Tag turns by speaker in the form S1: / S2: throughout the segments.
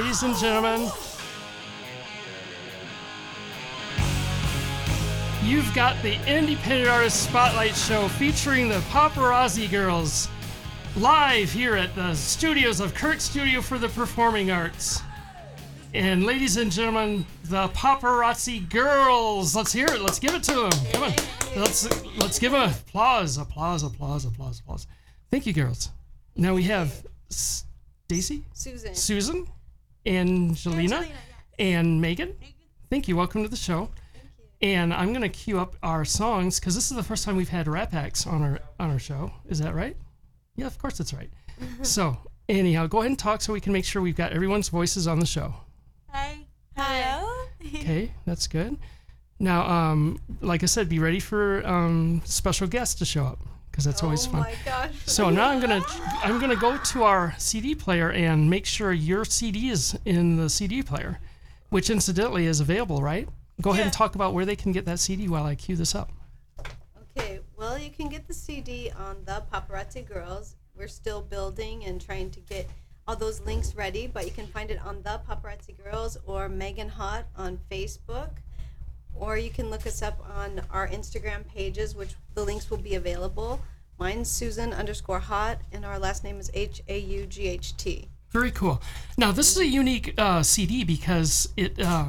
S1: ladies and gentlemen, you've got the Independent Artist Spotlight Show featuring the Paparazzi Girls live here at the studios of Kirk Studio for the Performing Arts. And ladies and gentlemen, the Paparazzi Girls. Let's hear it. Let's give it to them. Come on. Let's let's give them applause, applause, applause, applause, applause. Thank you, girls. Now we have Stacy,
S2: Suzan.
S1: Suzan, Angelina, and Megan. Thank you. Welcome to the show. And I'm gonna cue up our songs because this is the first time we've had rap acts on our on our show. Is that right? Yeah, of course that's right. so anyhow, go ahead and talk so we can make sure we've got everyone's voices on the show.
S3: Hi.
S2: Hi.
S3: Hello.
S1: Okay, that's good. Now, um, like I said, be ready for um, special guests to show up because that's always
S2: oh
S1: fun.
S2: my gosh.
S1: So now I'm gonna I'm gonna go to our CD player and make sure your CD is in the CD player, which incidentally is available, right? Go ahead and talk about where they can get that CD while I cue this up.
S2: Okay, well, you can get the CD on the Paparazzi Girls. We're still building and trying to get all those links ready, but you can find it on the Paparazzi Girls or Megan Haught on Facebook. Or you can look us up on our Instagram pages, which the links will be available. Mine's Suzan underscore Haught, and our last name is H A U G H T.
S1: Very cool. Now this is a unique uh, CD because it uh,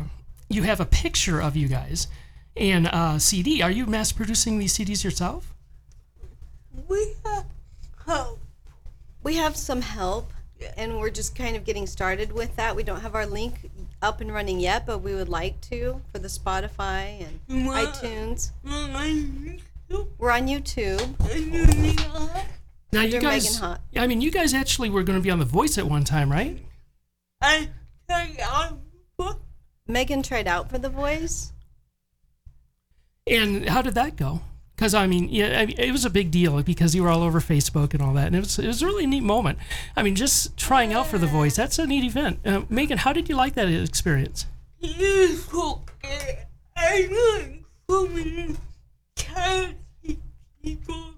S1: you have a picture of you guys and uh, CD. Are you mass producing these CDs yourself?
S3: We have hope.
S2: We have some help, and we're just kind of getting started with that. We don't have our link up and running yet, but we would like to for the Spotify and
S3: Wow.
S2: iTunes. We're on YouTube.
S1: Now you
S2: Under
S1: guys,
S2: Megan Haught.
S1: I mean, you guys actually were going to be on The Voice at one time, right?
S3: I take out
S2: Megan tried out for The Voice.
S1: And how did that go? Because I mean, yeah, it was a big deal because you were all over Facebook and all that, and it was it was a really neat moment. I mean, just trying out for The Voice, that's a neat event. Uh, Megan, how did you like that experience?
S3: useful. I so many talented people,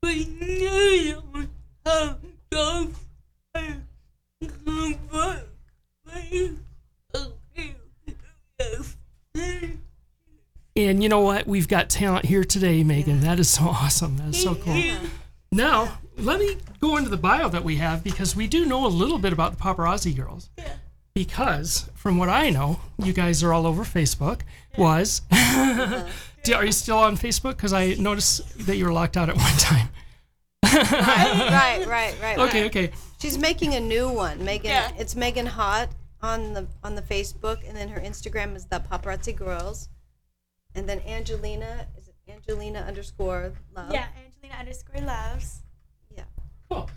S3: but none of them have can work.
S1: And you know what? We've got talent here today, Megan. That is so awesome. That is so cool. Now, let me go into the bio that we have because we do know a little bit about the paparazzi girls. Yeah. Because from what I know, you guys are all over Facebook. Was Do- are you still on Facebook? Because I noticed that you were locked out at one time.
S2: right, right, right.
S1: Okay,
S2: right.
S1: okay.
S2: She's making a new one. Megan,
S3: Yeah.
S2: it's Megan Haught on the on the Facebook, and then her Instagram is the Paparazzi Girls, and then Angelina is it Angelina underscore Love.
S4: Yeah, Angelina underscore loves.
S2: yeah.
S1: Cool.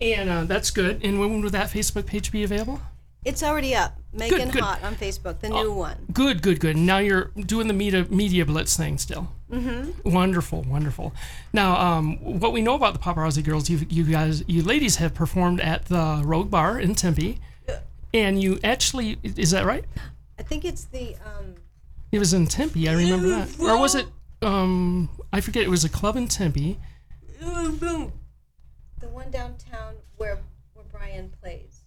S1: And uh, that's good. And when would that Facebook page be available?
S2: It's already up. Megan
S1: good.
S2: Haught on Facebook, the new one.
S1: Good, good, good. Now you're doing the media, media blitz thing still. Mm-hmm. Wonderful, wonderful. Now, um, what we know about the paparazzi girls, you, you guys, you ladies have performed at the Rogue Bar in Tempe, and you actually, is that right?
S2: I think it's the um,
S1: It was in Tempe. I remember that, or was it? Um, I forget. It was a club in Tempe.
S2: the one downtown where where Brian plays.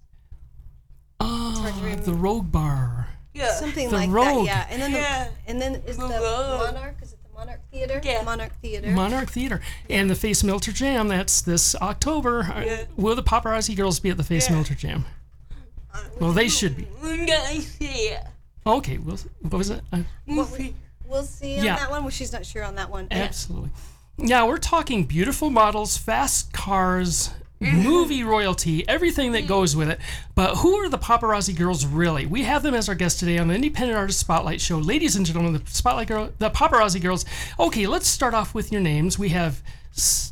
S1: Ah, the Rogue Bar.
S3: Yeah.
S2: Something
S1: The
S2: like
S1: Rogue.
S2: that, yeah. And then
S3: Yeah.
S2: the, and then is the
S3: The Rogue.
S2: Monarch? Is it the Monarch Theater?
S3: Yeah.
S2: Monarch Theater.
S1: Monarch Theater and the Face Melter Jam. That's this October. Uh,
S3: Yeah.
S1: Will the paparazzi girls be at the Face
S3: Yeah.
S1: Melter Jam? Well, they should be.
S3: When I see it,
S1: Okay. Well, what was it? Uh,
S2: What we- we'll see on
S1: Yeah.
S2: that one. Well, she's not sure on that one.
S1: Absolutely. Yeah, we're talking beautiful models, fast cars,
S2: Mm-hmm.
S1: movie royalty, everything that goes with it. But who are the paparazzi girls really? We have them as our guest today on the Independent Artist Spotlight Show. Ladies and gentlemen, the Spotlight Girl, the paparazzi girls. Okay, let's start off with your names. We have S-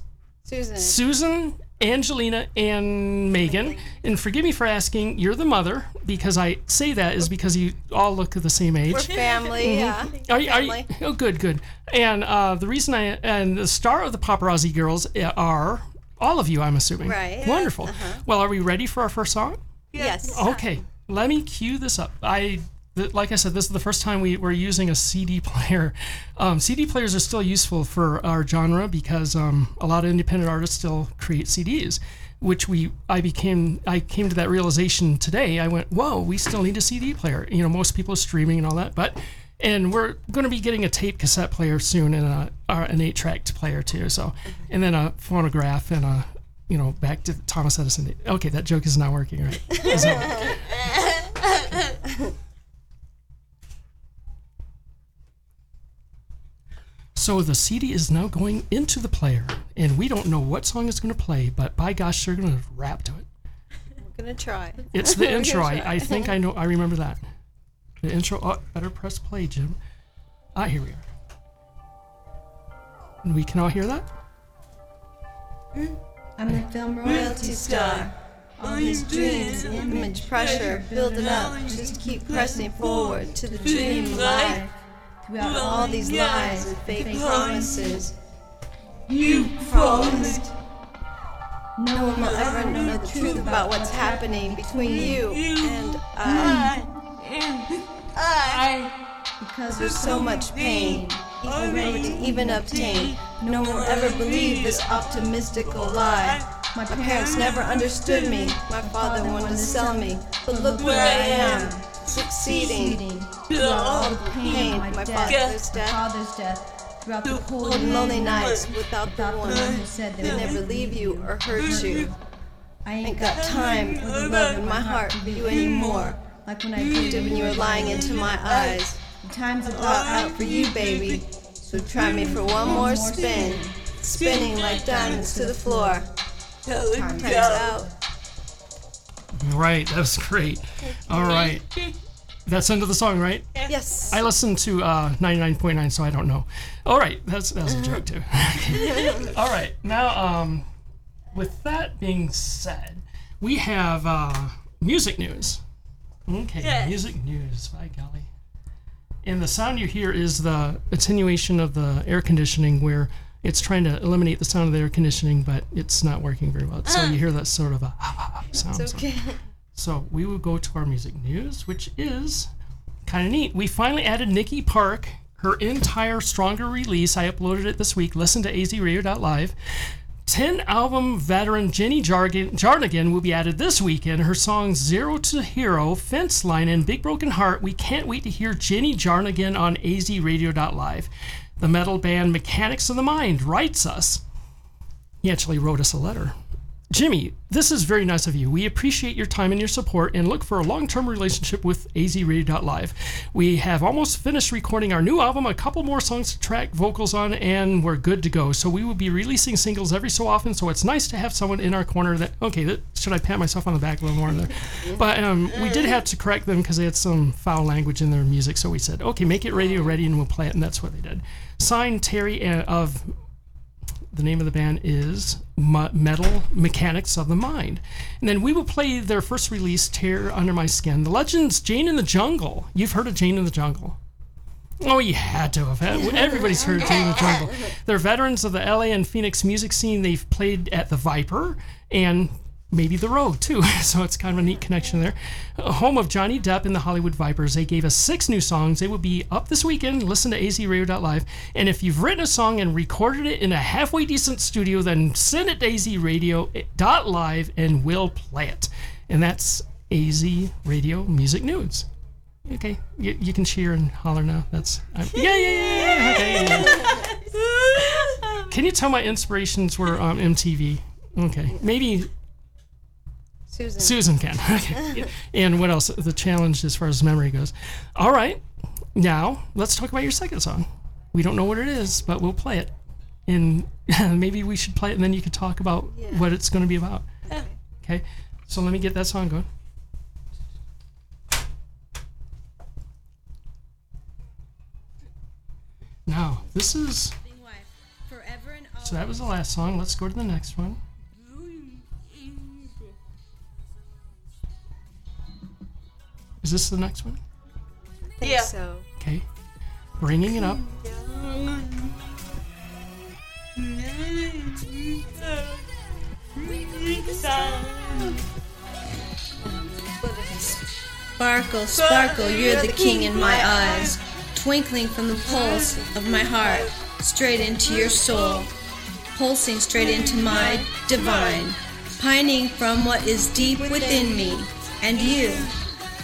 S2: Suzan.
S1: Suzan, Angelina, and Megan. And forgive me for asking, you're the mother because I say that is because you all look the same age.
S2: We're family, yeah.
S1: Are you, are you, oh, good, good. And uh, the reason I and the star of the paparazzi girls uh, are all of you, I'm assuming.
S2: Right.
S1: Wonderful. Well, are we ready for our first song?
S2: Yes.
S1: Okay, let me cue this up. I, th- like I said, this is the first time we, we're using a CD player. Um, CD players are still useful for our genre because um, a lot of independent artists still create CDs. which we I became I came to that realization today. I went, whoa, we still need a CD player. You know, most people are streaming and all that, but and we're going to be getting a tape cassette player soon and a, or an eight track player too. So, and then a phonograph and a you know back to Thomas Edison. Okay, that joke is not working, right? Is it? So the CD is now going into the player, and we don't know what song it's going to play, but by gosh, they're going to rap to it.
S2: We're gonna try.
S1: It's the intro. I. I think I know. I remember that. The intro. Oh, better press play, Jim. Ah, here we are. And we can all hear that.
S2: I'm the film royalty star. All these dreams, and image, pressure, building up. Just keep pressing forward to the dream life. Throughout all these lies and fake promises, you promised. No one will ever know the truth about what's happening between you and I. Because there's so much pain, even ready to even obtain. No one will ever believe this optimistical lie. My parents never understood me. My father wanted to sell me. But look where I am, succeeding. Through all the pain, my father's death,
S5: father's death throughout the cold
S2: and lonely nights without the
S5: without the
S2: one
S5: who said they would
S2: never leave you or hurt you.
S5: I
S2: Ain't got time for the love in my heart for you anymore.
S5: like when I
S2: Did when you were lying into my eyes.
S5: The times
S2: Thought out for you, baby. So try me for one more spin. Spinning like diamonds to the floor. Time's out.
S1: Right. That was great. All right. That's the end of the song, right?
S2: Yes.
S1: I listened to uh, 99.9, so I don't know. All right, that's that was a joke too. All right, now um, with that being said, we have uh, music news. Okay,
S3: Yes.
S1: music news. By golly, and the sound you hear is the attenuation of the air conditioning, where it's trying to eliminate the sound of the air conditioning, but it's not working very well. So ah. you hear that sort of a sound.
S2: It's okay.
S1: So we will go to our music news, which is kind of neat. We finally added Nikki Park, her entire Stronger release. I uploaded it this week. Listen to azradio.live. 10 album veteran Jenny Jarnigan will be added this weekend. Her songs Zero to Hero, Fence Line, and Big Broken Heart. We can't wait to hear Jenny Jarnigan on azradio.live. The metal band Mechanics of the Mind writes us. He actually wrote us a letter. Jimmy, this is very nice of you. We appreciate your time and your support and look for a long term relationship with azradio.live. We have almost finished recording our new album, a couple more songs to track vocals on, and we're good to go. So we will be releasing singles every so often, so it's nice to have someone in our corner that, okay, that, should I pat myself on the back a little more there? But um, we did have to correct them because they had some foul language in their music, so we said, okay, make it radio ready and we'll play it, and that's what they did. Signed Terry uh, of the name of the band is Metal Mechanics of the Mind. And then we will play their first release, Tear Under My Skin. The Legends, Jane in the Jungle. You've heard of Jane in the Jungle. Oh, you had to have. Everybody's heard of Jane in the Jungle. They're veterans of the LA and Phoenix music scene. They've played at the Viper and maybe the Road too. So it's kind of a neat connection there. Uh, home of Johnny Depp and the Hollywood Vipers. They gave us six new songs. They will be up this weekend. Listen to azradio.live. And if you've written a song and recorded it in a halfway decent studio, then send it to azradio.live and we'll play it. And that's AZ Radio Music News. Okay, you, you can cheer and holler now. That's I'm, yeah, yeah, yeah, yeah. Okay, yeah. Can you tell my inspirations were on MTV? Okay, maybe
S2: Suzan.
S1: Suzan can. Okay. and what else? The challenge as far as memory goes. All right. Now let's talk about your second song. We don't know what it is, but we'll play it. And maybe we should play it, and then you could talk about
S2: Yeah.
S1: what it's going to be about.
S2: Okay.
S1: Okay. So let me get that song going. Now this is so that was the last song. Let's go to the next one. Is this the next one?
S2: think
S3: Yeah.
S2: so.
S1: Okay. Bringing it up.
S5: Sparkle, sparkle, you're the king in my eyes. Twinkling from the pulse of my heart, straight into your soul. Pulsing straight into my divine. pining from what is deep within me. And you,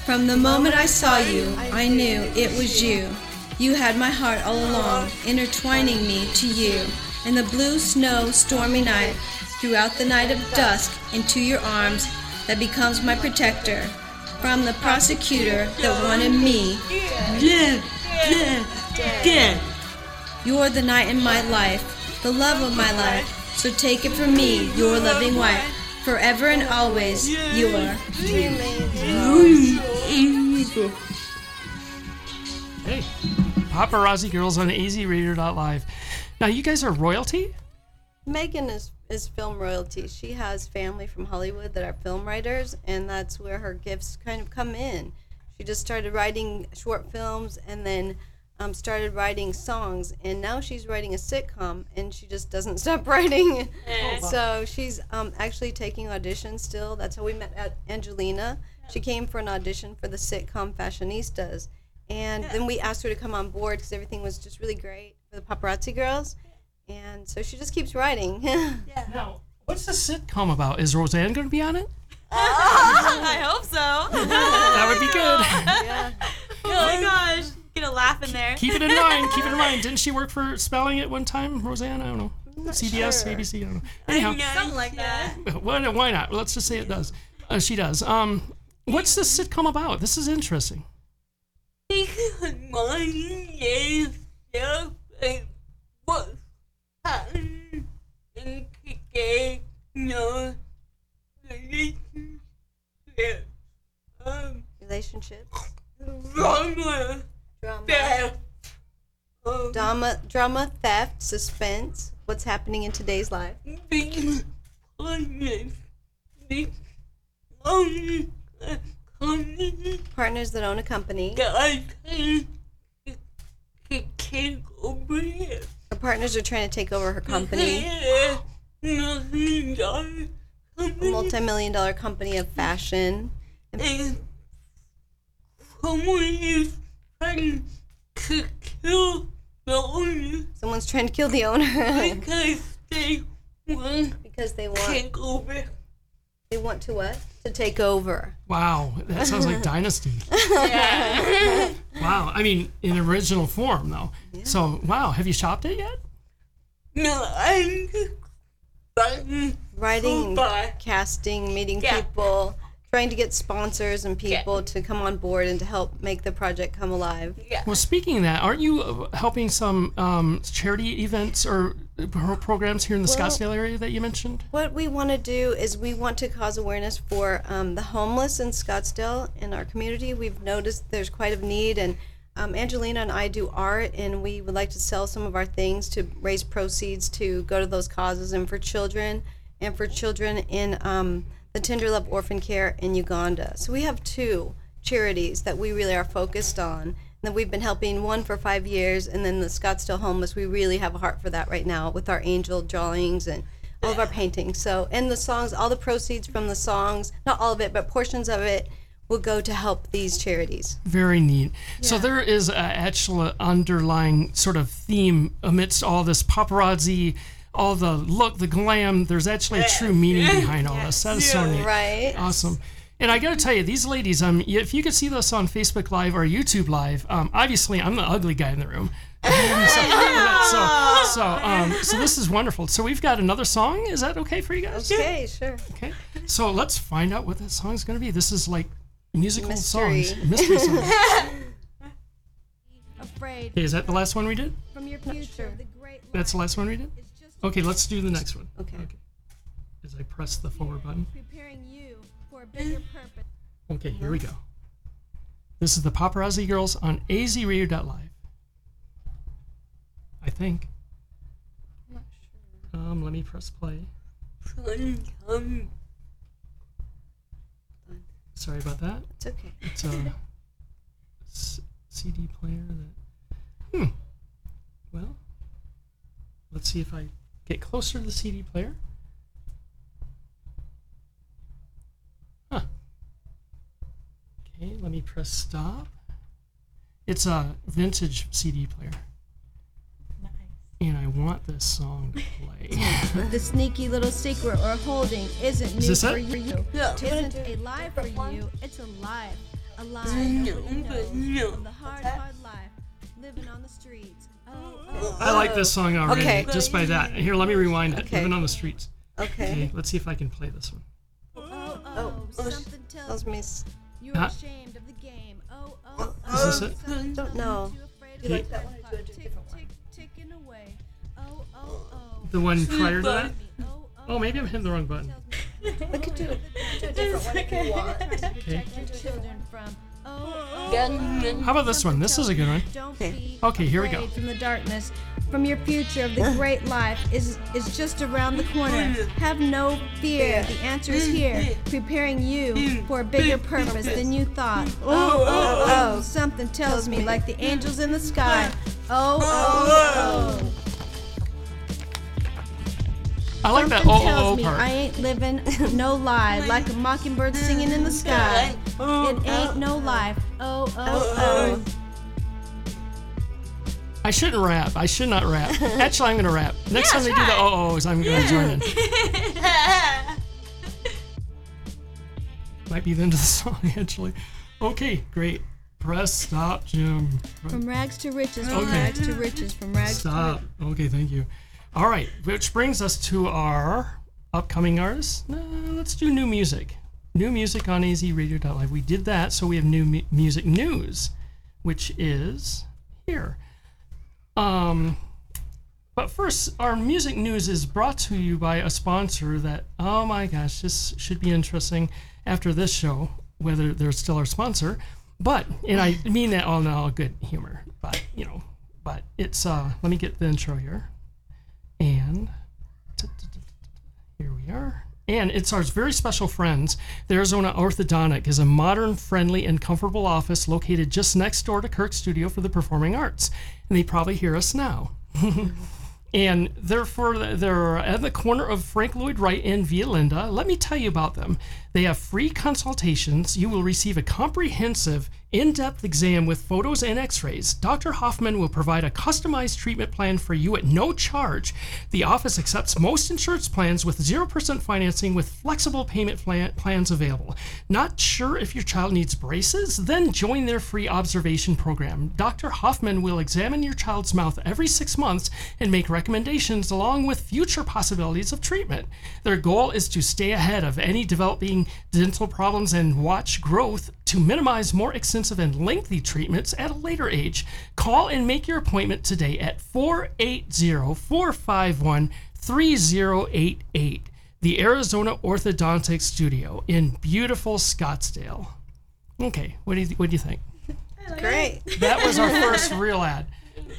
S5: from the moment I saw you, I knew it was you. You had my heart all along, intertwining me to you. In the blue snow, stormy night, throughout the night of dusk, into your arms that becomes my protector. From the prosecutor that wanted me,
S3: Dead, dead, dead.
S5: you're the night in my life, the love of my life. So take it from me, your loving wife. Forever and always, your.
S1: Hey, Paparazzi Girls on AZRadio.live. Now, you guys are royalty?
S2: Megan is is film royalty. She has family from Hollywood that are film writers, and that's where her gifts kind of come in. She just started writing short films, and then um, started writing songs, and now she's writing a sitcom, and she just doesn't stop writing. So she's um, actually taking auditions still. That's how we met at Angelina. She came for an audition for the sitcom Fashionistas, and then we asked her to come on board because everything was just really great for the Paparazzi Girls. And so she just keeps writing.
S1: Now, what's the sitcom about? Is Roseanne going to be on it?
S4: I hope so.
S1: That would be good.
S2: yeah.
S4: oh my gosh. Get a laugh in there.
S1: Keep it in mind. Keep it in mind. Didn't she work for spelling at one time, Roseanne? I don't know. CBS,
S2: sure.
S1: ABC, I don't know. Anyhow,
S4: Something like that.
S1: why, why not? Let's just say it does. Uh, she does. Um, what's this sitcom about? This is interesting.
S3: Because money is stuff like what's happening in today, no relationship. Um,
S2: Relationships,
S3: drama,
S2: drama,
S3: theft, um,
S2: drama, drama, theft, suspense. What's happening in today's life?
S3: being honest, being only a company
S2: Partners that own a company.
S3: I can to take over it.
S2: Her partners are trying to take over her company,
S3: Yeah, nothing done.
S2: a multi-million dollar company of fashion.
S3: And someone is trying to kill the owner
S2: Someone's trying to kill the owner
S3: because they want
S2: because they
S3: to
S2: want
S3: take over.
S2: They want to what? To take over.
S1: Wow, that sounds like Dynasty. Wow, I mean, in original form though. So, wow, have you shopped it yet?
S3: No, I'm just fucking
S2: Writing,
S3: Bye.
S2: casting, meeting
S3: Yeah.
S2: people, trying to get sponsors and people to come on board and to help make the project come alive.
S3: yeah.
S1: Well, speaking of that, aren't you uh, helping some um, charity events or uh, programs here in the
S2: Well-
S1: Scottsdale area that you mentioned?
S2: What we want to do is we want to cause awareness for um, the homeless in Scottsdale in our community. We've noticed there's quite a need, and um, Angelina and I do art, and we would like to sell some of our things to raise proceeds to go to those causes and for children and for children in um, the Tender Love Orphan Care in Uganda. So we have two charities that we really are focused on. And we've been helping one for five years, and then the Scottsdale homeless. We really have a heart for that right now with our angel drawings and all of our paintings. So, and the songs, all the proceeds from the songs, not all of it, but portions of it, will go to help these charities.
S1: Very neat. So there is a actual underlying sort of theme amidst all this paparazzi, all the look, the glam. There's actually a true meaning behind all this. That is so neat.
S2: Right?
S1: Awesome. And I got to tell you, these ladies, um, y- if you could see this on Facebook Live or YouTube Live, um, obviously I'm the ugly guy in the room. so, so, um, so this is wonderful. So we've got another song. Is that okay for you guys?
S2: Okay, sure.
S1: Okay. So let's find out what that song is going to be. This is like musical
S2: Mystery.
S1: songs, mystery songs.
S5: Afraid
S1: Okay, is that the last one we did?
S5: from your future.
S1: That's the last one we did? Okay, let's do the next one.
S2: Okay.
S1: As I press the forward button.
S5: preparing you for a bigger purpose.
S1: Okay, here we go. This is the Paparazzi Girls on azradio.live. I think. Not sure. Um, let me press play.
S3: Son, come.
S1: Sorry about that.
S2: It's okay.
S1: It's a s- CD player that. Hmm. Well, let's see if I get closer to the CD player. Huh. Okay, let me press stop. It's a vintage CD player. Nice. And I want this song to play.
S5: The sneaky little secret we're holding isn't new
S1: this
S5: for
S1: it?
S5: you.
S3: Yeah.
S5: Isn't a lie for you. It's a lie. A lie.
S3: No,
S5: nobody
S3: no.
S5: The hard, hard life. Living on the streets. Oh, oh.
S1: I like this song already,
S2: Okay.
S1: just by that. Here, let me rewind it.
S2: Okay.
S1: Living on the streets.
S2: Okay.
S1: Okay, let's see if I can play this one.
S5: Oh, oh,
S2: oh, oh
S5: something
S2: Tells
S5: tells me
S2: me.
S5: you're
S1: Huh?
S5: ashamed of the game. Oh, oh, oh
S1: Is
S5: oh.
S1: this it?
S5: something
S2: Don't know.
S5: too
S1: You
S5: the
S1: like
S2: that one or do a
S5: tick,
S2: different one?
S5: tick, away. Oh, oh, oh.
S1: The one prior to that?
S5: Oh, oh,
S1: Oh, maybe I'm oh, hitting the wrong button.
S2: We could do, do a different one if you want.
S5: Trying to
S1: Okay.
S5: Protect your children from. Oh, oh,
S3: Gunman.
S1: How about this one? This is a good one.
S2: Okay.
S1: Okay, here we go.
S5: From the darkness, from your future of the great life is is just around the corner. Have no fear. The answer is here, preparing you for a bigger purpose than you thought. Oh, oh, oh. oh, oh, oh! Something tells me, like the angels in the sky. Oh, oh, oh!
S1: I like that
S5: Something
S1: oh, oh,
S5: tells
S1: oh
S5: me
S1: part.
S5: I ain't living no lie, like a mockingbird singing in the sky. It ain't no life. Oh, oh, oh!
S1: I shouldn't rap. I should not rap. Actually, I'm going to rap. Next
S4: Yeah,
S1: time they do the
S4: try.
S1: oh ohs, I'm going to join in. Might be the end of the song, actually. Okay, great. Press stop, Jim.
S5: From rags to riches, from
S1: Okay.
S5: rags to riches, from rags
S1: Stop. Okay, thank you. All right, which brings us to our upcoming artists. Uh, let's do new music. New music on azradio.live. We did that, so we have new mu- music news, which is here. Um, but first, our music news is brought to you by a sponsor that, oh my gosh, this should be interesting after this show, whether they're still our sponsor. But, and I mean that all in all good humor, but, you know, but it's, uh, let me get the intro here. And here we are. And it's our very special friends. The Arizona Orthodontic is a modern, friendly, and comfortable office located just next door to Kirk Studio for the Performing Arts. And they probably hear us now. and therefore, they're at the corner of Frank Lloyd Wright and Via Linda. Let me tell you about them. They have free consultations. You will receive a comprehensive, in depth exam with photos and x rays. Dr. Hoffman will provide a customized treatment plan for you at no charge. The office accepts most insurance plans with 0% financing with flexible payment plan- plans available. Not sure if your child needs braces? Then join their free observation program. Dr. Hoffman will examine your child's mouth every six months and make recommendations along with future possibilities of treatment. Their goal is to stay ahead of any developing dental problems and watch growth to minimize more extensive and lengthy treatments at a later age. Call and make your appointment today at 480 451 3088. The Arizona Orthodontic Studio in beautiful Scottsdale. Okay, what do you, what do you think?
S2: Great.
S1: That was our first real ad.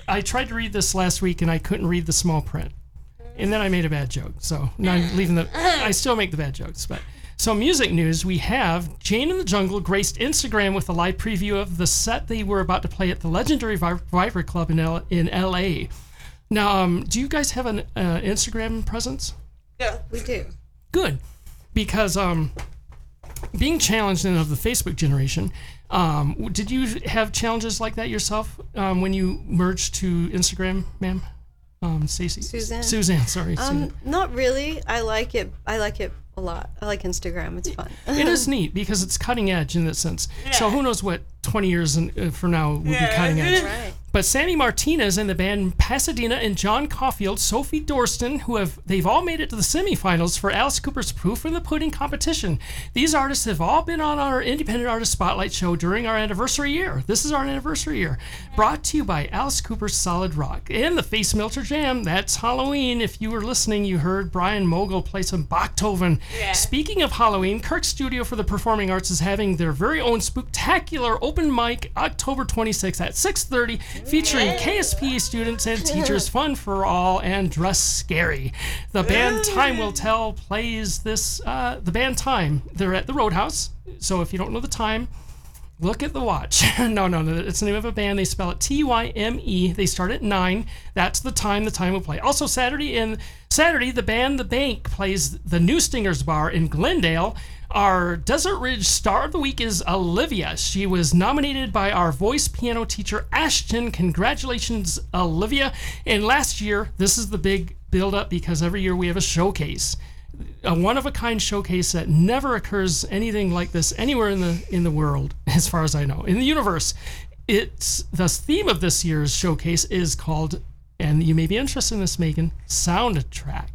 S1: I tried to read this last week and I couldn't read the small print. And then I made a bad joke. So now I'm leaving the. I still make the bad jokes. But so music news, we have Jane in the Jungle graced Instagram with a live preview of the set they were about to play at the legendary Vi- Viper Club in L- in L.A. Now, um, do you guys have an uh, Instagram presence?
S3: Yeah.
S2: We do.
S1: Good, because um, being challenged in of the Facebook generation, um, did you have challenges like that yourself um, when you merged to Instagram, ma'am? Um, Stacy.
S2: Suzanne.
S1: Suzanne. Sorry.
S2: Um,
S1: Suzanne.
S2: not really. I like it. I like it a lot. I like Instagram. It's fun.
S1: It is neat because it's cutting edge in that sense. So who knows what 20 years in, uh, from now will be cutting edge.
S2: right.
S1: But Sandy Martinez and the band Pasadena and John Caulfield, Sophie Dorston, who have they've all made it to the semifinals for Alice Cooper's Proof in the Pudding competition. These artists have all been on our Independent Artist Spotlight show during our anniversary year. This is our anniversary year. Brought to you by Alice Cooper's Solid Rock and the Face Melter Jam. That's Halloween. If you were listening, you heard Brian Mogul play some Bachtoven. Speaking of Halloween, Kirk Studio for the Performing Arts is having their very own spectacular open mic October 26th at 6:30 featuring KSP students and teachers, fun for all, and dress scary. The band Time Will Tell plays this. Uh, the band Time. They're at the Roadhouse. So if you don't know the time, Look at the watch. no, no, no. It's the name of a band. They spell it T Y M E. They start at nine. That's the time. The time will play. Also Saturday in Saturday, the band The Bank plays the New Stingers Bar in Glendale. Our Desert Ridge star of the week is Olivia. She was nominated by our voice piano teacher Ashton. Congratulations, Olivia. And last year, this is the big build up because every year we have a showcase a one of a kind showcase that never occurs anything like this anywhere in the in the world as far as I know in the universe it's the theme of this year's showcase is called and you may be interested in this Megan soundtrack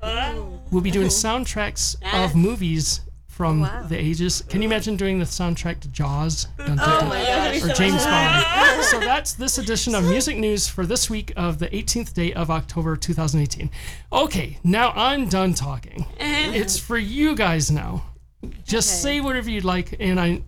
S1: uh-huh. we'll be doing soundtracks of movies from oh,
S2: wow.
S1: the ages can you imagine doing the soundtrack to Jaws Dun, dun, oh dun,
S2: my gosh.
S1: or James Bond so that's this edition of music news for this week of the 18th day of October 2018 okay now I'm done talking uh-huh. it's for you guys now. Just
S2: Okay.
S1: say whatever you'd like, and I,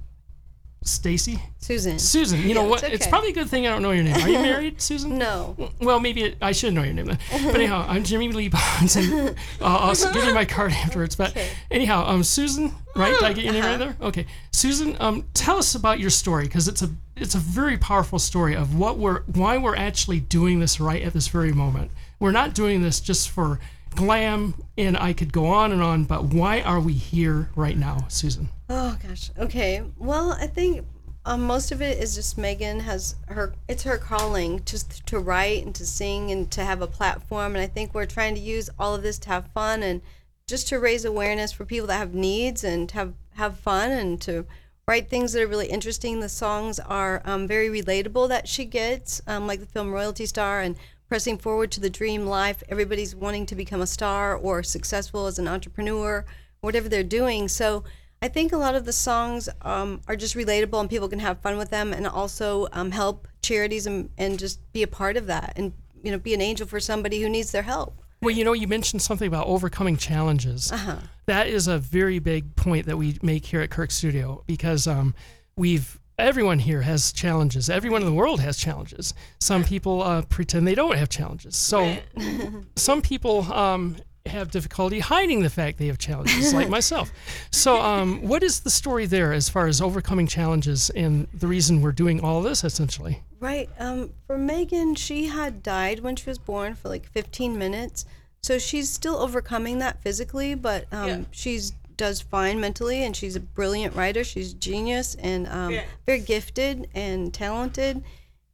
S1: Stacy,
S2: Suzan.
S1: Suzan. You know what?
S2: it's
S1: It's probably a good thing I don't know your name. Are you married, Suzan?
S2: No.
S1: Well, maybe it, I should know your name then. But anyhow, I'm Jimmy Lee Bonds, and uh, I'll give you my card afterwards. But
S2: Okay.
S1: anyhow, um, Suzan, right? Did I get your name right there? Okay, Suzan. Um, tell us about your story because it's a it's a very powerful story of what we're why we're actually doing this right at this very moment. We're not doing this just for glam, and I could go on and on. But why are we here right now, Suzan?
S2: Oh gosh. Okay. Well, I think um, most of it is just Megan has her. It's her calling just to write and to sing and to have a platform. And I think we're trying to use all of this to have fun and just to raise awareness for people that have needs and have have fun and to write things that are really interesting. The songs are um, very relatable that she gets, um, like the film Royalty Star and pressing forward to the dream life. Everybody's wanting to become a star or successful as an entrepreneur, whatever they're doing. So I think a lot of the songs um, are just relatable and people can have fun with them and also um, help charities and, and just be a part of that and you know be an angel for somebody who needs their help.
S1: Well, you know, you mentioned something about overcoming challenges.
S2: Uh-huh.
S1: That is a very big point that we make here at Kirk Studio because um, we've everyone here has challenges. Everyone in the world has challenges. Some people uh, pretend they don't have challenges. So some people um, have difficulty hiding the fact they have challenges, like myself. So, um, what is the story there as far as overcoming challenges and the reason we're doing all this essentially?
S2: Right. Um, for Megan, she had died when she was born for like 15 minutes, so she's still overcoming that physically, but um,
S3: Yeah.
S2: she's does fine mentally, and she's a brilliant writer. She's genius and um,
S3: Yeah.
S2: very gifted and talented,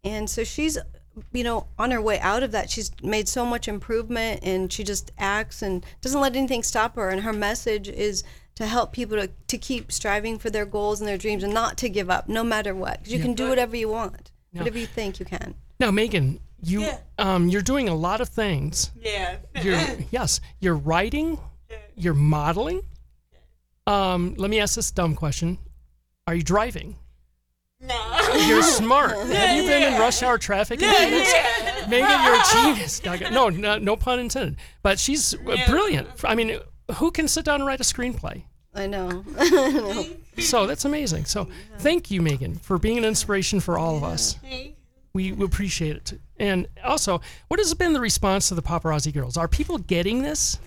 S2: and so she's you know on her way out of that she's made so much improvement and she just acts and doesn't let anything stop her and her message is to help people to, to keep striving for their goals and their dreams and not to give up no matter what 'Cause you can do whatever you want whatever you think you can
S1: Now, Megan, you
S3: Yeah.
S1: um, you're doing a lot of things.
S3: Yeah.
S1: You're yes, you're writing, you're modeling. Um, let me ask this dumb question: Are you driving?
S3: no.
S1: You're smart. Have you been in rush hour traffic in Phoenix? Megan, you're a genius. No, no, no pun intended. But she's uh, brilliant. I mean, who can sit down and write a screenplay?
S2: i know
S1: So that's amazing. So thank you, Megan, for being an inspiration for all of us. We, we appreciate it. And also, what has been the response to the paparazzi girls? Are people getting this?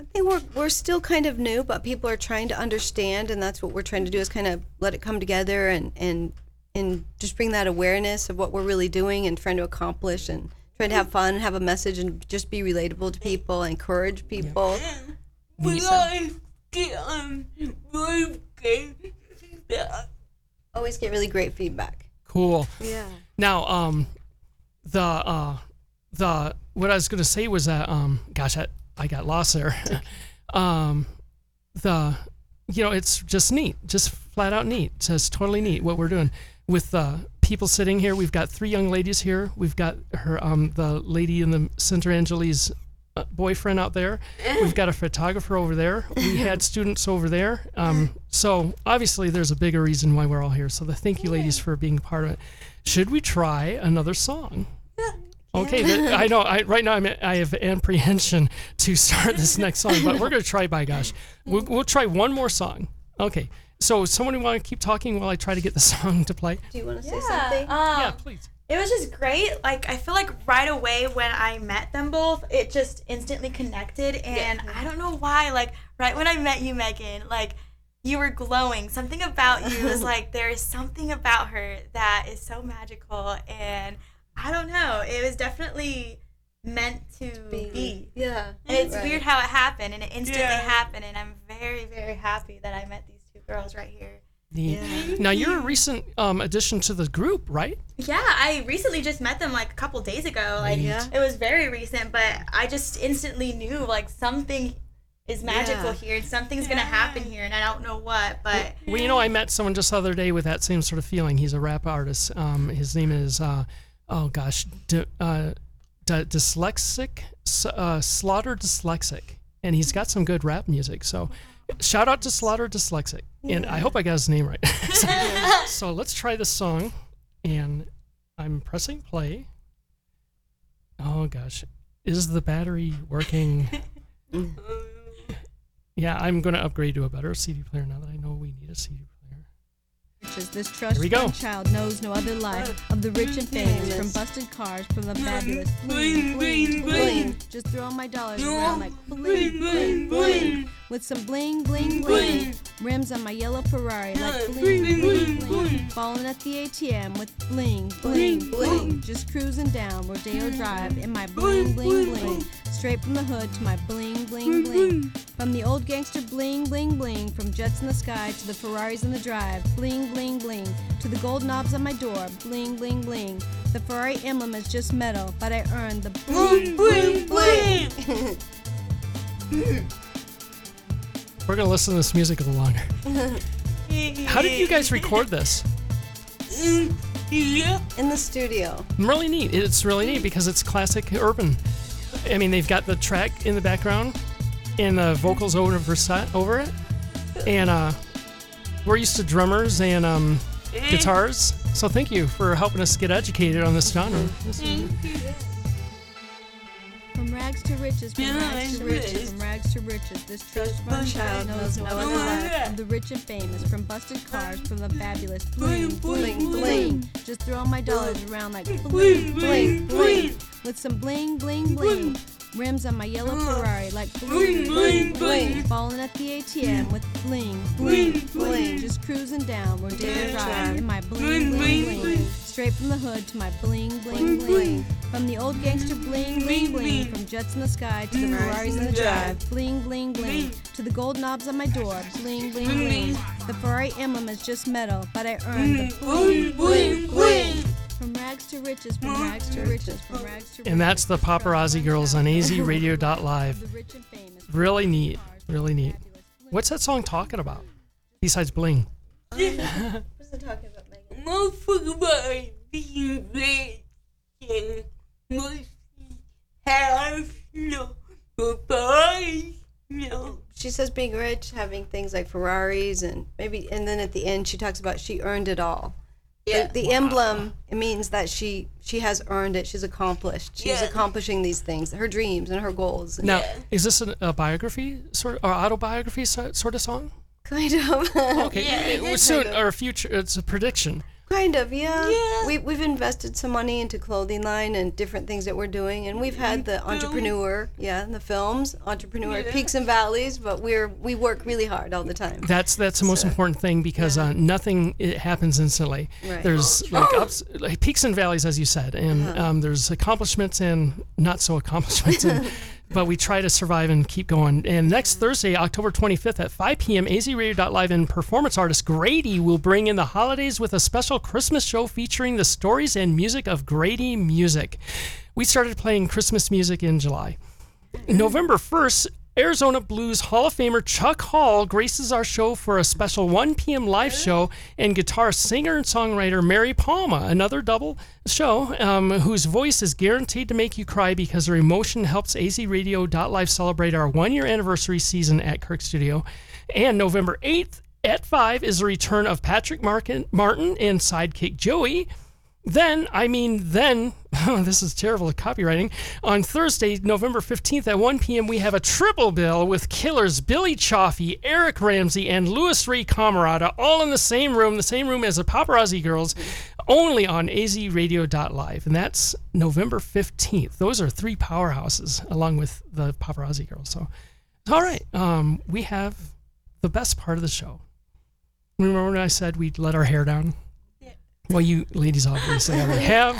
S2: I think we're we're still kind of new, but people are trying to understand, and that's what we're trying to do is kind of let it come together and and and just bring that awareness of what we're really doing and trying to accomplish and trying to have fun and have a message and just be relatable to people, encourage people.
S3: We always get um really.
S2: Always get really great feedback.
S1: Cool.
S2: Yeah.
S1: Now, um, the uh, the what I was gonna say was that um, gosh, I, I got lost there. um, the you know, it's just neat, just flat out neat. It's just totally neat what we're doing with uh, people sitting here. We've got three young ladies here. We've got her, um, the lady in the center, Angeli's uh, boyfriend out there. We've got a photographer over there. We had students over there. Um, so obviously, there's a bigger reason why we're all here. So the thank you, ladies, for being part of it. Should we try another song? Okay, th- I know. I, right now, I'm, I have apprehension to start this next song, but we're going to try. By gosh, we'll, we'll try one more song. Okay. So, someone want to keep talking while I try to get the song to play?
S2: Do you want to say something?
S4: um,
S1: yeah, please.
S4: It was just great. Like I feel like right away when I met them both, it just instantly connected, and I don't know why. Like right when I met you, Megan, like you were glowing. Something about you was like there is something about her that is so magical, and I don't know. It was definitely meant to be.
S2: Yeah.
S4: And it's
S2: Right.
S4: weird how it happened, and it instantly
S3: Yeah.
S4: happened, and I'm very, very happy that I met these two girls right here.
S1: Neat.
S2: Yeah.
S1: Now you're a recent um, addition to the group, right?
S4: Yeah, I recently just met them like a couple days ago. Like
S2: Yeah.
S4: it was very recent, but I just instantly knew like something is magical
S2: Yeah.
S4: here, and something's gonna happen here, and I don't know what, but
S1: Well, you know, I met someone just the other day with that same sort of feeling. He's a rap artist. Um, his name is, uh, oh gosh, D- uh, D- dyslexic, S- uh, Slaughter Dyslexic, and he's got some good rap music. So, shout out to Slaughter Dyslexic, and I hope I got his name right. so, so let's try this song, and I'm pressing play. Oh gosh, is the battery working? yeah, I'm going to upgrade to a better CD player now that I know we need a CD player.
S5: Riches, This trust
S1: Here we go.
S5: fund child knows no other life of the rich and famous, from busted cars, from the fabulous bling, bling, bling. Just throwing my dollars around like bling, bling, bling, with some bling, bling, bling. Rims on my yellow Ferrari like bling, bling, bling. Falling at the ATM with bling, bling, bling. Just cruising down Rodeo Drive in my bling, bling, bling. Straight from the hood to my bling, bling, bling. From the old gangster bling, bling, bling. From jets in the sky to the Ferraris in the drive. Bling, bling, bling. To the gold knobs on my door. Bling, bling, bling. The Ferrari emblem is just metal, but I earned the bling, bling, bling.
S1: We're to listen to this music a little longer. How did you guys record this?
S2: In the studio.
S1: Really neat. It's really neat because it's classic urban. I mean, they've got the track in the background and the vocals over over it. And uh, we're used to drummers and um, guitars. So thank you for helping us get educated on this genre. This
S5: rags to riches, from rags to riches, from rags to riches. This trust fund child knows no other life of the rich and famous, from busted cars, from the fabulous bling, bling, bling. Just throwing my dollars around like bling, bling, bling, with some bling, bling, bling. Rims on my yellow Ferrari like bling, bling, bling. Falling at the ATM with bling, bling, bling. Just cruising down Rodeo Drive in my bling, bling, bling. Straight from the hood to my bling, bling, bling. From the old gangster bling, bling, bling. From jets in the sky to the Ferraris in the drive. Bling, bling, bling. To the gold knobs on my door. Bling, bling, bling. The Ferrari emblem is just metal, but I earned the bling, bling, bling. From mm. rags to riches, from rags to riches, from rags to riches.
S1: And that's the Paparazzi Girls on azradio.live.
S5: The rich.
S1: Really neat. Really neat. What's that song talking about? Besides bling.
S2: What's it talking about, Megan?
S3: Motherfucker about being rich and mostly house, no, Ferraris, no.
S2: She says being rich, having things like Ferraris, and maybe, and then at the end she talks about she earned it all.
S3: Yeah.
S2: The, the emblem it means that she she has earned it. She's accomplished. She's
S3: Yeah.
S2: accomplishing these things, her dreams and her goals. And
S1: Now, is this an, a biography sort or autobiography sort of song?
S2: kind of.
S1: Okay, it was soon
S2: Kind of.
S1: or future. It's a prediction.
S2: Kind of, yeah.
S3: Yeah.
S2: We, we've invested some money into clothing line and different things that we're doing, and we've had the entrepreneur, yeah, in the films, entrepreneur
S3: Yeah.
S2: peaks and valleys, but we're we work really hard all the time.
S1: That's that's the most
S2: So,
S1: important thing because uh, nothing it happens instantly.
S2: Right.
S1: There's like ups, like peaks and valleys, as you said, and
S2: Uh-huh.
S1: um, there's accomplishments and not so accomplishments. and, but we try to survive and keep going. And next Thursday, October 25th at 5 p.m., azradio.live and performance artist Grady will bring in the holidays with a special Christmas show featuring the stories and music of Grady Music. We started playing Christmas music in July. November 1st, Arizona Blues Hall of Famer Chuck Hall graces our show for a special 1 p.m. live show, and guitarist, singer and songwriter Mary Palma, another double show, um, whose voice is guaranteed to make you cry because her emotion helps azradio.live celebrate our one year anniversary season at Kirk Studio. And November 8th at 5 is the return of Patrick Martin and sidekick Joey. Then, I mean, then, this is terrible copywriting. On Thursday, November 15th at 1 p.m., we have a triple bill with killers Billy Chaffee, Eric Ramsey, and Louis Ray Camarada all in the same room, the same room as the Paparazzi Girls, only on azradio.live. And that's November 15th. Those are three powerhouses along with the Paparazzi Girls. So, all right, um, we have the best part of the show. Remember when I said we'd let our hair down? Well, you ladies obviously already have.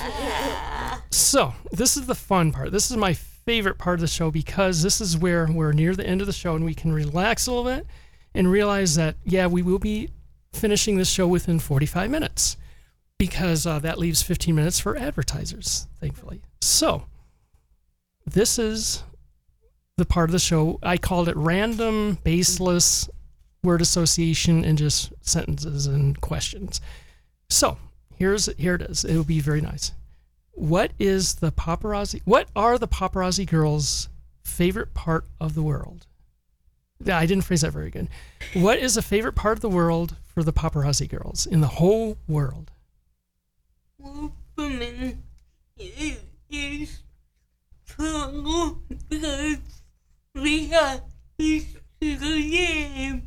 S1: So, this is the fun part. This is my favorite part of the show because this is where we're near the end of the show and we can relax a little bit and realize that, yeah, we will be finishing this show within 45 minutes because uh, that leaves 15 minutes for advertisers, thankfully. So, this is the part of the show. I called it random, baseless word association and just sentences and questions. So here's here it is. It will be very nice. What is the paparazzi? What are the paparazzi girls' favorite part of the world? I didn't phrase that very good. What is the favorite part of the world for the paparazzi girls in the whole world?
S3: woman is, trouble because we game.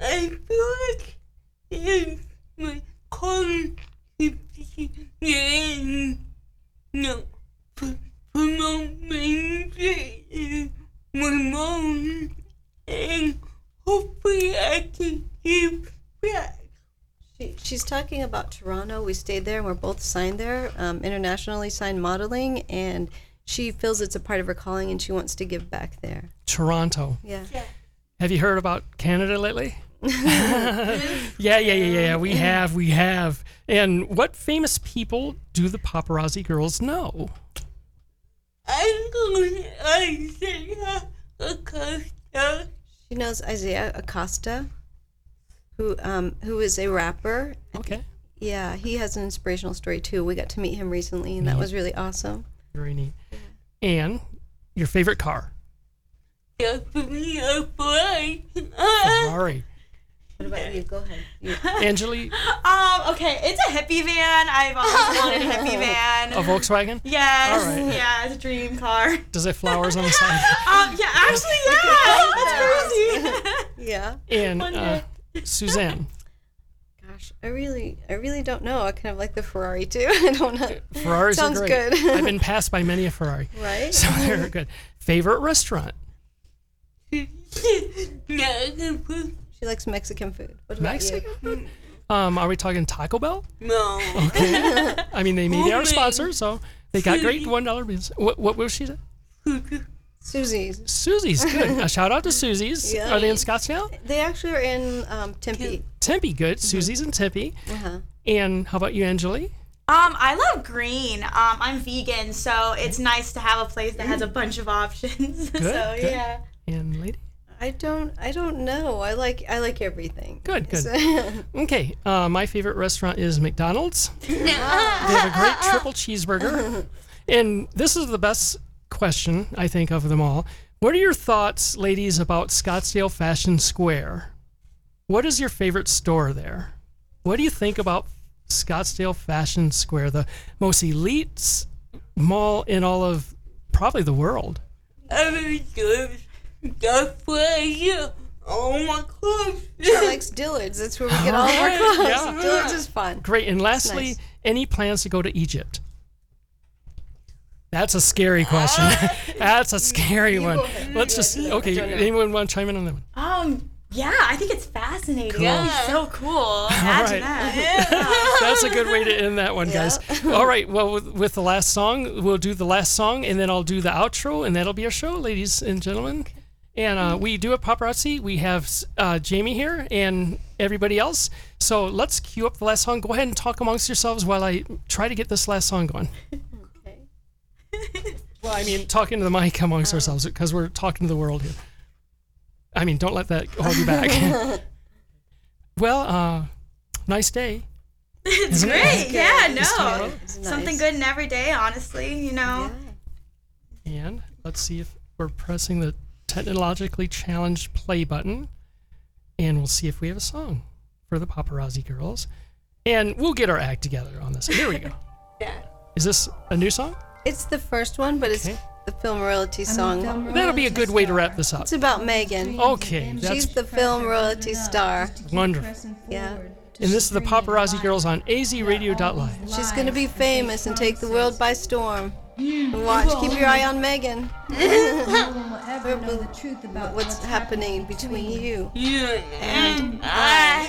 S3: I feel like it's my contribution. No, for, for my main is my mom, and hopefully I can give back.
S2: She, she's talking about Toronto. We stayed there and we're both signed there, um, internationally signed modeling, and she feels it's a part of her calling and she wants to give back there.
S1: Toronto.
S2: Yeah.
S1: Have you heard about Canada lately? yeah, yeah, yeah, yeah. We have, we have. And what famous people do the paparazzi girls know?
S3: I'm going Isaiah Acosta.
S2: She knows Isaiah Acosta, who um, who is a rapper.
S1: Okay,
S2: Yeah, he has an inspirational story too. We got to meet him recently, and that was really awesome.
S1: very neat. And your favorite car?
S3: Definitely a boy.
S1: Ferrari.
S2: What about you? Go ahead. You.
S1: Angeli,
S4: Um, okay, it's a hippie van. I've always wanted a hippie van.
S1: a Volkswagen?
S4: Yes,
S1: All right.
S4: yeah, it's a dream car.
S1: Does it have flowers on the side?
S4: Um, yeah, actually, yeah, that's crazy.
S2: Yeah.
S1: And
S4: One
S1: uh, Suzan,
S2: Gosh, I really, I really don't know. I kind of like the Ferrari too. I don't know.
S1: Ferraris
S2: Sounds
S1: are great.
S2: good.
S1: I've been passed by many a Ferrari,
S2: Right?
S1: so they're good. Favorite restaurant?
S3: Mexican
S2: She likes Mexican food. What about
S1: Mexican
S2: you?
S1: food? Um, are we talking Taco Bell?
S3: No. Okay.
S1: I mean, they may be our sponsor, so they got great one dollar bills. What what was she? say?
S2: Susie's.
S1: Susie's good. A shout out to Susie's.
S2: Yeah.
S1: Are they in Scottsdale?
S2: They actually are in um, Tempe.
S1: Tempe, good. Susie's in Tempe.
S2: Uh-huh.
S1: And how about you, Angeli?
S4: Um, I love green. Um, I'm vegan, so it's nice to have a place that has a bunch of options. so
S1: good.
S4: yeah.
S1: And lady?
S2: I don't, I don't know. I like, I like everything.
S1: Good, good. Okay, uh, my favorite restaurant is McDonald's. they have a great triple cheeseburger. And this is the best question, I think, of them all. What are your thoughts, ladies, about Scottsdale Fashion Square? What is your favorite store there? What do you think about Scottsdale Fashion Square, the most elite mall in all of probably the world?
S3: I'm good. That's why all my clothes.
S2: She likes Dillard's. That's where we get all of our
S1: Alright,
S2: clothes.
S1: yeah.
S2: Dillard's is fun.
S1: Great. And lastly,
S2: nice.
S1: any plans to go to Egypt? That's a scary question. That's a scary one. Let's just okay. Anyone want to chime in on that one?
S4: Um, yeah, I think it's fascinating.
S1: Cool.
S4: That'd so cool. Imagine
S1: right.
S4: that.
S1: That's a good way to end that one, guys. All right. Well, with, with the last song, we'll do the last song, and then I'll do the outro, and that'll be our show, ladies and gentlemen. And uh, we do have paparazzi. We have uh, Jamie here and everybody else. So let's cue up the last song. Go ahead and talk amongst yourselves while I try to get this last song going.
S2: Okay.
S1: Well, I mean, talking to the mic amongst ourselves because we're talking to the world here. I mean, don't let that hold you back. well, uh, nice day.
S4: It's
S1: Isn't it?
S4: great. Yeah, no.
S1: tomorrow.
S2: Nice.
S4: Something good in every day, honestly, you know.
S2: Yeah.
S1: And let's see if we're pressing the technologically challenged play button. And we'll see if we have a song for the paparazzi girls. And we'll get our act together on this. Here we go.
S3: Yeah.
S1: Is this a new song?
S2: It's the first one, but it's the film royalty song.
S1: That'll be a good way to wrap this up.
S2: It's about Megan.
S1: Okay, that's
S2: She's the film royalty star.
S1: wonderful.
S2: Yeah.
S1: And this is the paparazzi girls on azradio.live.
S2: She's gonna be famous and take the world by storm. Watch, keep your eye on Megan. What's happening between you?
S3: You and I.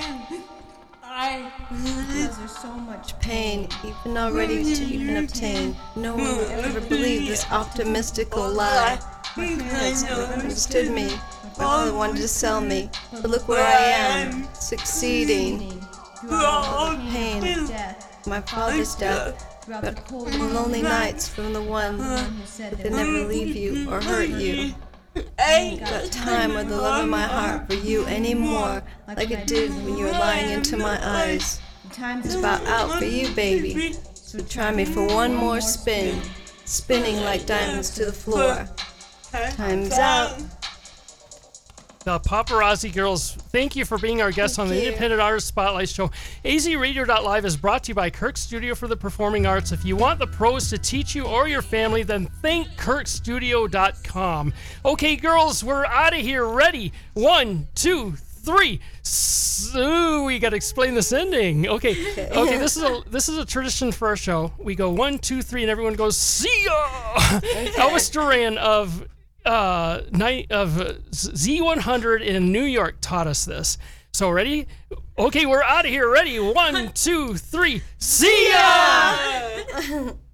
S5: Because there's so much
S2: pain, even already to even obtain. No one will ever believe this optimistical lie. My parents never understood me. My father wanted to sell me. But look where I am, succeeding. Pain,
S5: death.
S2: my father's death,
S5: Throughout the cold
S2: and lonely nights from the one
S5: who said
S2: that never leave you or hurt you.
S3: Ain't
S2: Got time or the love in my heart for you anymore, like it did when you were lying into my eyes. It's about out for you, baby. So try me for one more spin, spinning like diamonds to the floor. Time's out.
S1: The Paparazzi Girls, thank you for being our guest on the
S2: you.
S1: Independent Artist Spotlight Show. AZRadio.live is brought to you by Kirk Studio for the Performing Arts. If you want the pros to teach you or your family, then think KirkStudio.com. Okay, girls, we're out of here. Ready? One, two, three. So we got to explain this ending. Okay, okay. This is a this is a tradition for our show. We go one, two, three, and everyone goes see ya. Elvis Duran of uh night of uh, Z100 in New York taught us this. So ready? Okay, we're out of here. Ready? One, two, three. See ya.